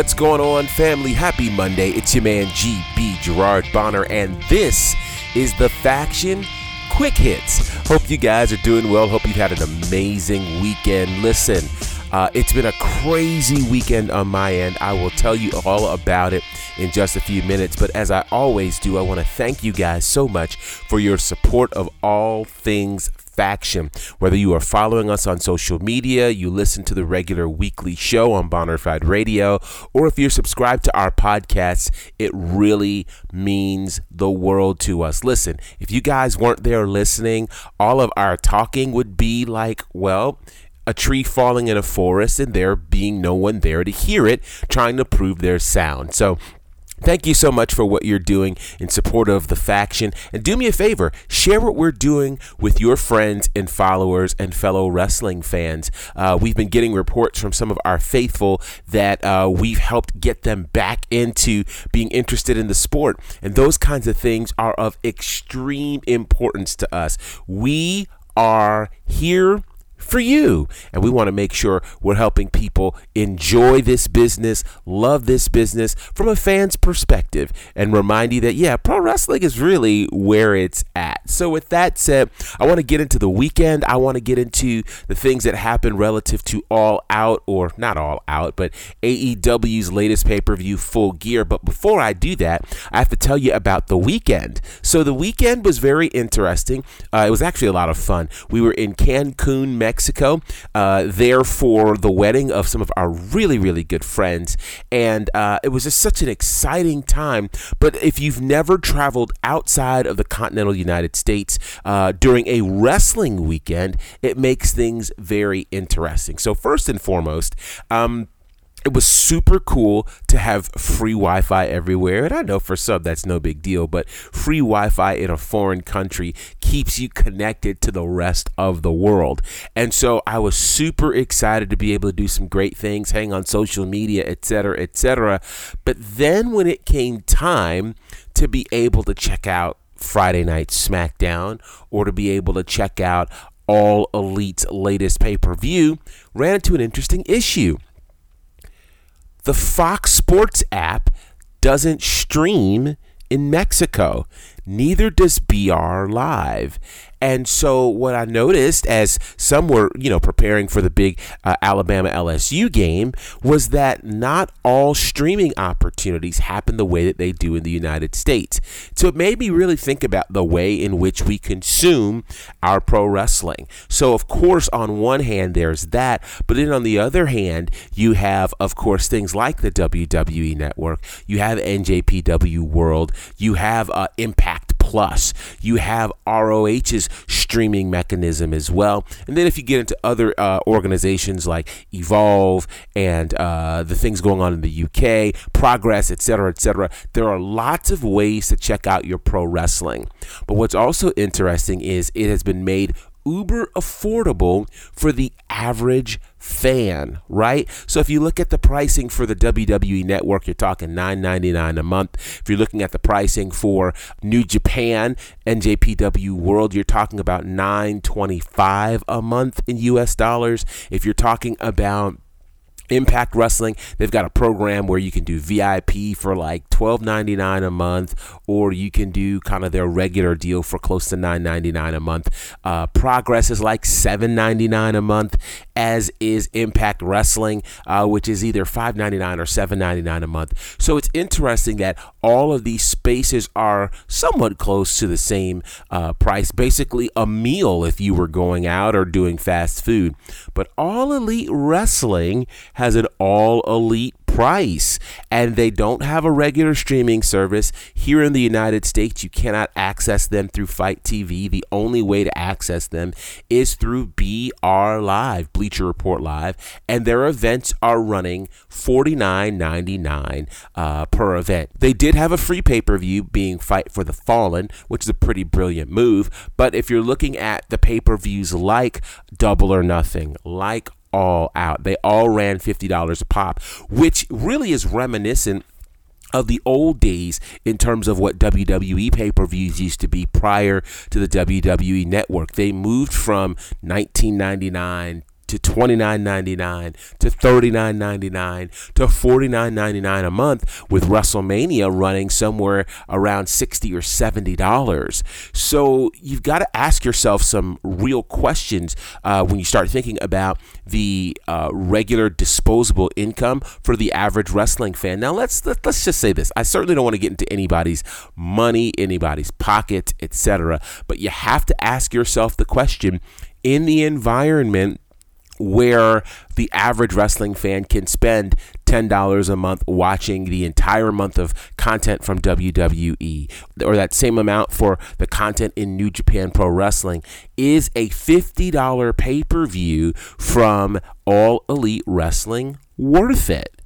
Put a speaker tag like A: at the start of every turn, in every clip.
A: What's going on, family? Happy Monday. It's your man GB Gerard Bonner, and this is the Faction Quick Hits. Hope you guys are doing well. Hope you've had an amazing weekend. Listen, uh, it's been a crazy weekend on my end. I will tell you all about it in just a few minutes. But as I always do, I want to thank you guys so much for your support of all things faction. Whether you are following us on social media, you listen to the regular weekly show on Bonafide Radio, or if you're subscribed to our podcast, it really means the world to us. Listen, if you guys weren't there listening, all of our talking would be like, well, a tree falling in a forest and there being no one there to hear it, trying to prove their sound. So Thank you so much for what you're doing in support of the faction. And do me a favor, share what we're doing with your friends and followers and fellow wrestling fans. Uh, we've been getting reports from some of our faithful that uh, we've helped get them back into being interested in the sport. And those kinds of things are of extreme importance to us. We are here for you. And we want to make sure we're helping people enjoy this business, love this business from a fan's perspective, and remind you that, yeah, pro wrestling is really where it's at. So, with that said, I want to get into the weekend. I want to get into the things that happened relative to All Out, or not All Out, but AEW's latest pay per view, Full Gear. But before I do that, I have to tell you about the weekend. So, the weekend was very interesting. Uh, it was actually a lot of fun. We were in Cancun, Mexico. Mexico, uh, there for the wedding of some of our really, really good friends. And uh, it was just such an exciting time. But if you've never traveled outside of the continental United States uh, during a wrestling weekend, it makes things very interesting. So, first and foremost, um, it was super cool to have free Wi-Fi everywhere, and I know for some that's no big deal, but free Wi-Fi in a foreign country keeps you connected to the rest of the world. And so I was super excited to be able to do some great things, hang on social media, etc., etc. But then when it came time to be able to check out Friday Night SmackDown or to be able to check out All Elite's latest pay-per-view, ran into an interesting issue the Fox Sports app doesn't stream in Mexico. Neither does BR Live. And so what I noticed as some were, you know, preparing for the big uh, Alabama LSU game was that not all streaming opportunities happen the way that they do in the United States. So it made me really think about the way in which we consume our pro wrestling. So of course, on one hand, there's that, but then on the other hand, you have, of course, things like the WWE Network, you have NJPW World, you have uh, Impact Plus. You have ROH's streaming mechanism as well. And then if you get into other uh, organizations like Evolve and uh, the things going on in the UK, Progress, etc., etc., there are lots of ways to check out your pro wrestling. But what's also interesting is it has been made uber affordable for the average fan, right? So if you look at the pricing for the WWE network, you're talking $9.99 a month. If you're looking at the pricing for New Japan, NJPW World, you're talking about $9.25 a month in US dollars. If you're talking about Impact Wrestling, they've got a program where you can do VIP for like $12.99 a month, or you can do kind of their regular deal for close to $9.99 a month. Uh, Progress is like $7.99 a month, as is Impact Wrestling, uh, which is either $5.99 or $7.99 a month. So it's interesting that all of these spaces are somewhat close to the same uh, price, basically a meal if you were going out or doing fast food. But All Elite Wrestling has an all elite price and they don't have a regular streaming service. Here in the United States you cannot access them through FITE TV the only way to access them is through BR Live Bleacher Report Live and their events are running $49.99 uh, per event. They did have a free pay-per-view being Fight for the Fallen which is a pretty brilliant move but if you're looking at the pay-per-views like Double or Nothing like all out. They all ran $50 a pop, which really is reminiscent of the old days in terms of what WWE pay per views used to be prior to the WWE network. They moved from 1999 to $29.99 to $39.99 to $49.99 a month with WrestleMania running somewhere around 60 or $70. So you've got to ask yourself some real questions uh, when you start thinking about the uh, regular disposable income for the average wrestling fan. Now let's let, us let us just say this. I certainly don't want to get into anybody's money, anybody's pocket, etc. But you have to ask yourself the question in the environment where the average wrestling fan can spend $10 a month watching the entire month of content from WWE, or that same amount for the content in New Japan Pro Wrestling, is a $50 pay per view from All Elite Wrestling worth it?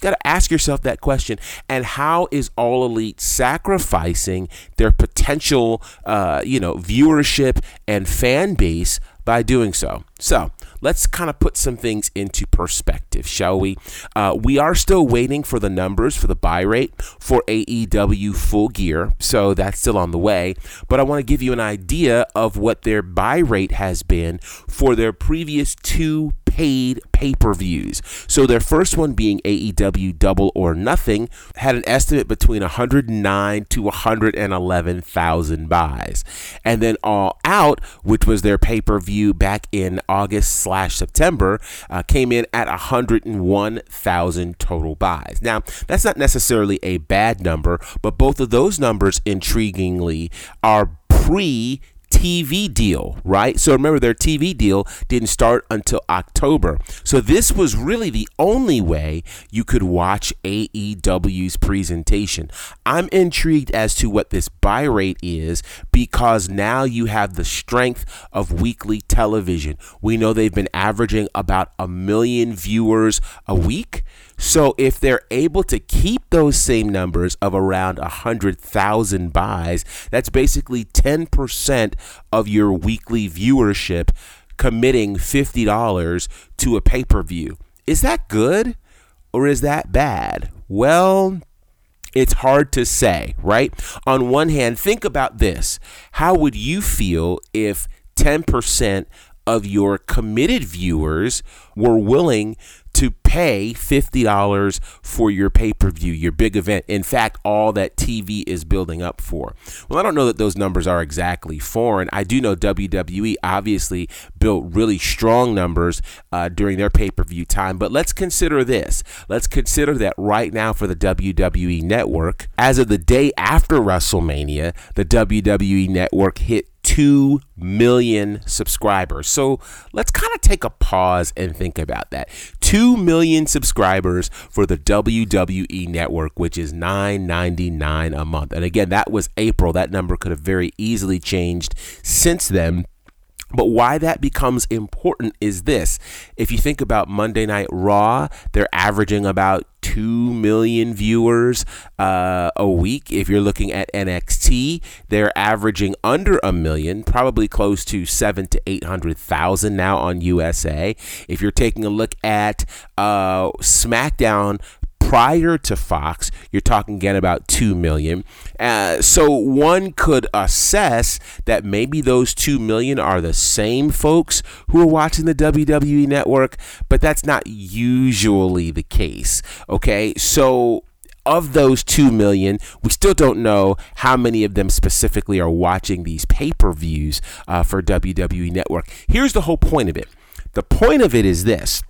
A: Got to ask yourself that question. And how is All Elite sacrificing their potential, uh, you know, viewership and fan base by doing so? So let's kind of put some things into perspective, shall we? Uh, we are still waiting for the numbers for the buy rate for AEW Full Gear, so that's still on the way. But I want to give you an idea of what their buy rate has been for their previous two paid pay per views. So their first one being AEW Double or Nothing had an estimate between 109 to 111,000 buys. And then All Out, which was their pay per view back in August slash September, uh, came in at 101,000 total buys. Now, that's not necessarily a bad number, but both of those numbers, intriguingly, are pre TV deal, right? So remember, their TV deal didn't start until October. So this was really the only way you could watch AEW's presentation. I'm intrigued as to what this buy rate is because now you have the strength of weekly television. We know they've been averaging about a million viewers a week. So if they're able to keep those same numbers of around 100,000 buys, that's basically 10% of your weekly viewership committing $50 to a pay per view. Is that good or is that bad? Well, it's hard to say, right? On one hand, think about this. How would you feel if 10% of your committed viewers were willing to pay $50 for your pay per view, your big event. In fact, all that TV is building up for. Well, I don't know that those numbers are exactly foreign. I do know WWE obviously built really strong numbers uh, during their pay per view time, but let's consider this. Let's consider that right now for the WWE network, as of the day after WrestleMania, the WWE network hit 2 million subscribers. So let's kind of take a pause and think about that. 2 million subscribers for the WWE network, which is $9.99 a month. And again, that was April. That number could have very easily changed since then. But why that becomes important is this. If you think about Monday Night Raw, they're averaging about 2 million viewers uh, a week. If you're looking at NXT, they're averaging under a million, probably close to seven to 800,000 now on USA. If you're taking a look at uh, SmackDown, prior to Fox, you're talking again about 2 million. Uh, so one could assess that maybe those 2 million are the same folks who are watching the WWE network, but that's not usually the case. Okay, so of those 2 million, we still don't know how many of them specifically are watching these pay per views uh, for WWE Network. Here's the whole point of it the point of it is this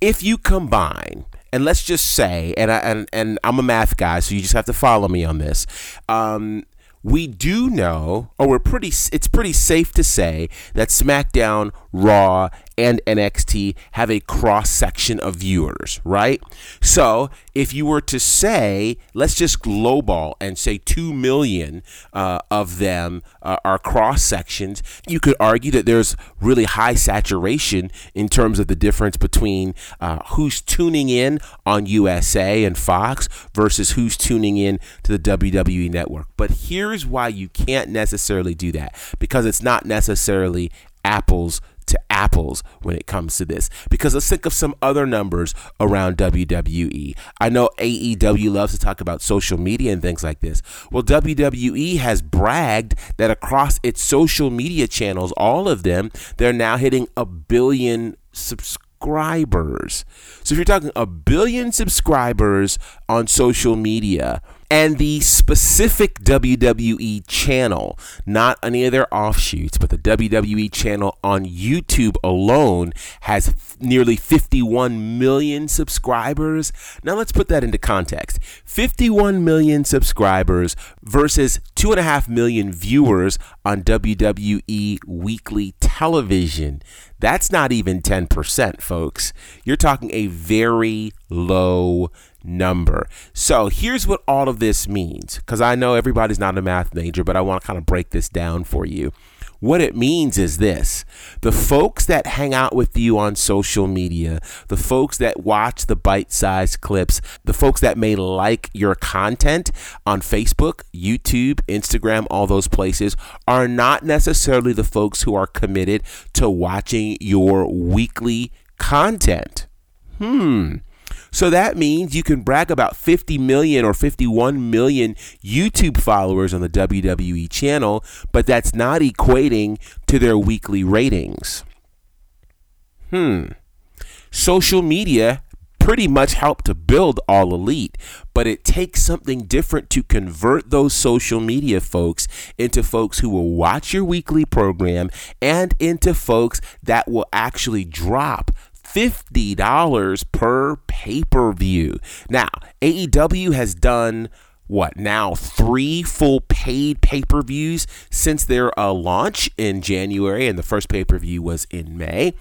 A: if you combine and let's just say, and I, and and I'm a math guy, so you just have to follow me on this. Um, we do know, or we're pretty, it's pretty safe to say that SmackDown, Raw, and NXT have a cross section of viewers, right? So if you were to say, let's just lowball and say 2 million uh, of them uh, are cross sections, you could argue that there's really high saturation in terms of the difference between uh, who's tuning in on USA and Fox versus who's tuning in to the WWE network. But here's why you can't necessarily do that because it's not necessarily apples to apples when it comes to this. Because let's think of some other numbers around WWE. I know AEW loves to talk about social media and things like this. Well, WWE has bragged that across its social media channels, all of them, they're now hitting a billion subscribers. So if you're talking a billion subscribers on social media, and the specific WWE channel, not any of their offshoots, but the WWE channel on YouTube alone has nearly 51 million subscribers. Now let's put that into context 51 million subscribers versus 2.5 million viewers on WWE weekly television. That's not even 10%, folks. You're talking a very low number. So here's what all of this means because I know everybody's not a math major, but I want to kind of break this down for you. What it means is this the folks that hang out with you on social media, the folks that watch the bite sized clips, the folks that may like your content on Facebook, YouTube, Instagram, all those places, are not necessarily the folks who are committed to watching your weekly content. Hmm. So that means you can brag about 50 million or 51 million YouTube followers on the WWE channel, but that's not equating to their weekly ratings. Hmm. Social media pretty much help to build All Elite, but it takes something different to convert those social media folks into folks who will watch your weekly program and into folks that will actually drop $50 per pay per view. Now, AEW has done what now three full paid pay per views since their uh, launch in January, and the first pay per view was in May.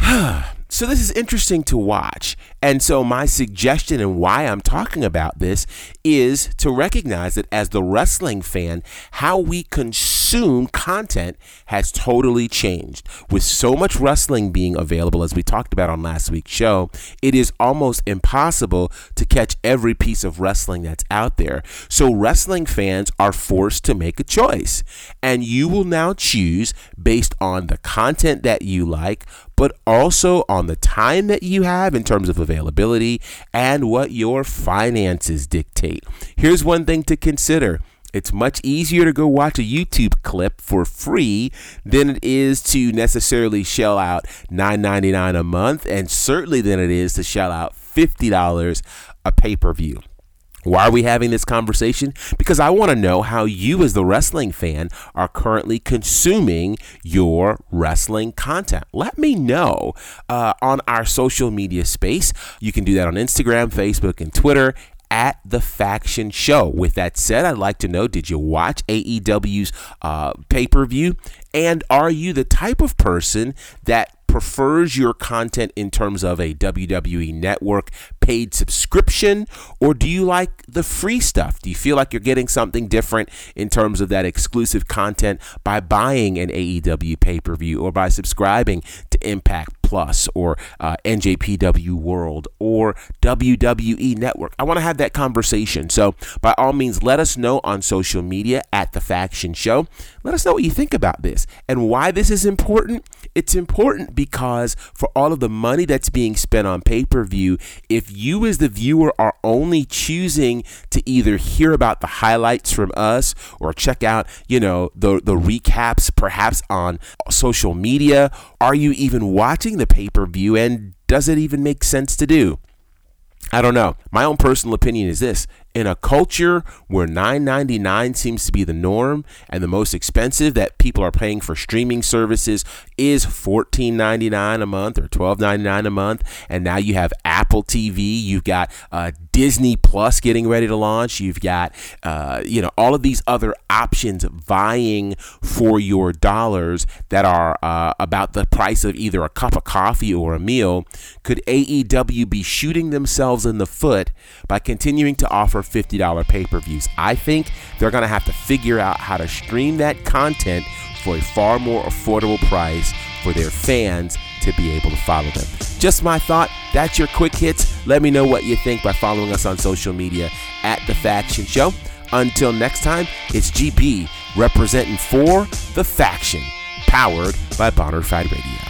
A: so this is interesting to watch. And so my suggestion and why I'm talking about this is to recognize that as the wrestling fan, how we consume content has totally changed. With so much wrestling being available as we talked about on last week's show, it is almost impossible to catch every piece of wrestling that's out there. So wrestling fans are forced to make a choice. And you will now choose based on the content that you like, but also on the time that you have in terms of availability and what your finances dictate. Here's one thing to consider. It's much easier to go watch a YouTube clip for free than it is to necessarily shell out $9.99 a month, and certainly than it is to shell out $50 a pay per view. Why are we having this conversation? Because I want to know how you, as the wrestling fan, are currently consuming your wrestling content. Let me know uh, on our social media space. You can do that on Instagram, Facebook, and Twitter at the Faction Show. With that said, I'd like to know did you watch AEW's uh, pay per view? And are you the type of person that prefers your content in terms of a WWE network paid subscription, or do you like the free stuff? Do you feel like you're getting something different in terms of that exclusive content by buying an AEW pay per view or by subscribing to Impact Plus or uh, NJPW World or WWE Network? I want to have that conversation. So, by all means, let us know on social media at The Faction Show. Let us know what you think about this and why this is important. It's important because for all of the money that's being spent on pay per view, if you as the viewer are only choosing to either hear about the highlights from us or check out, you know, the, the recaps perhaps on social media, are you even watching the pay per view and does it even make sense to do? I don't know. My own personal opinion is this in a culture where 9.99 seems to be the norm and the most expensive that people are paying for streaming services is 14.99 a month or 12.99 a month. And now you have apple tv you've got uh, disney plus getting ready to launch you've got uh, you know all of these other options vying for your dollars that are uh, about the price of either a cup of coffee or a meal. Could aew be shooting themselves in the foot by continuing to offer $50 pay per views. I think they're going to have to figure out how to stream that content for a far more affordable price for their fans to be able to follow them. Just my thought. That's your quick hits. Let me know what you think by following us on social media at The Faction Show. Until next time, it's GB representing for The Faction, powered by Bonafide Radio.